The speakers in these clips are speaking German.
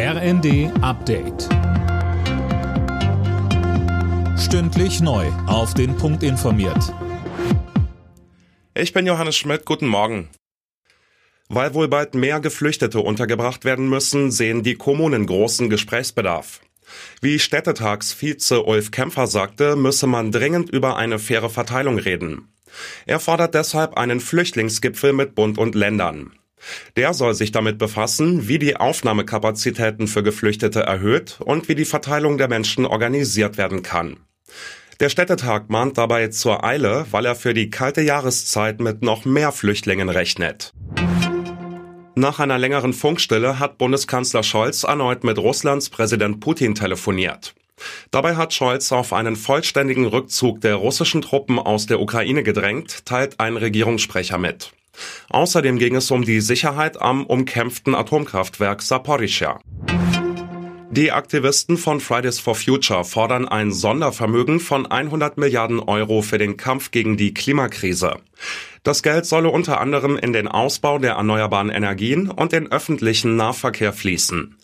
RND Update. Stündlich neu. Auf den Punkt informiert. Ich bin Johannes Schmidt. Guten Morgen. Weil wohl bald mehr Geflüchtete untergebracht werden müssen, sehen die Kommunen großen Gesprächsbedarf. Wie Städtetagsvize Ulf Kämpfer sagte, müsse man dringend über eine faire Verteilung reden. Er fordert deshalb einen Flüchtlingsgipfel mit Bund und Ländern. Der soll sich damit befassen, wie die Aufnahmekapazitäten für Geflüchtete erhöht und wie die Verteilung der Menschen organisiert werden kann. Der Städtetag mahnt dabei zur Eile, weil er für die kalte Jahreszeit mit noch mehr Flüchtlingen rechnet. Nach einer längeren Funkstille hat Bundeskanzler Scholz erneut mit Russlands Präsident Putin telefoniert. Dabei hat Scholz auf einen vollständigen Rückzug der russischen Truppen aus der Ukraine gedrängt, teilt ein Regierungssprecher mit. Außerdem ging es um die Sicherheit am umkämpften Atomkraftwerk Saporischschja. Die Aktivisten von Fridays for Future fordern ein Sondervermögen von 100 Milliarden Euro für den Kampf gegen die Klimakrise. Das Geld solle unter anderem in den Ausbau der erneuerbaren Energien und den öffentlichen Nahverkehr fließen.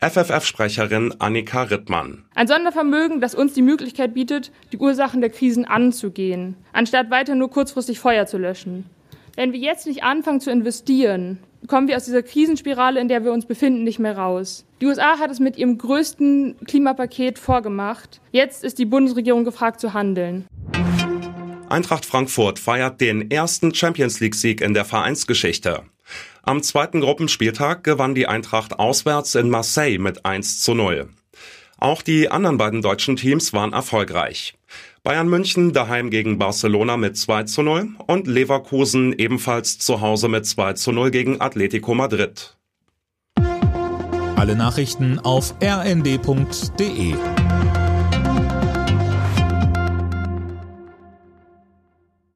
FFF-Sprecherin Annika Rittmann. Ein Sondervermögen, das uns die Möglichkeit bietet, die Ursachen der Krisen anzugehen, anstatt weiter nur kurzfristig Feuer zu löschen. Wenn wir jetzt nicht anfangen zu investieren, kommen wir aus dieser Krisenspirale, in der wir uns befinden, nicht mehr raus. Die USA hat es mit ihrem größten Klimapaket vorgemacht. Jetzt ist die Bundesregierung gefragt zu handeln. Eintracht Frankfurt feiert den ersten Champions League-Sieg in der Vereinsgeschichte. Am zweiten Gruppenspieltag gewann die Eintracht auswärts in Marseille mit 1 zu 0. Auch die anderen beiden deutschen Teams waren erfolgreich. Bayern München daheim gegen Barcelona mit 2 zu 0 und Leverkusen ebenfalls zu Hause mit 2 zu 0 gegen Atletico Madrid. Alle Nachrichten auf rnd.de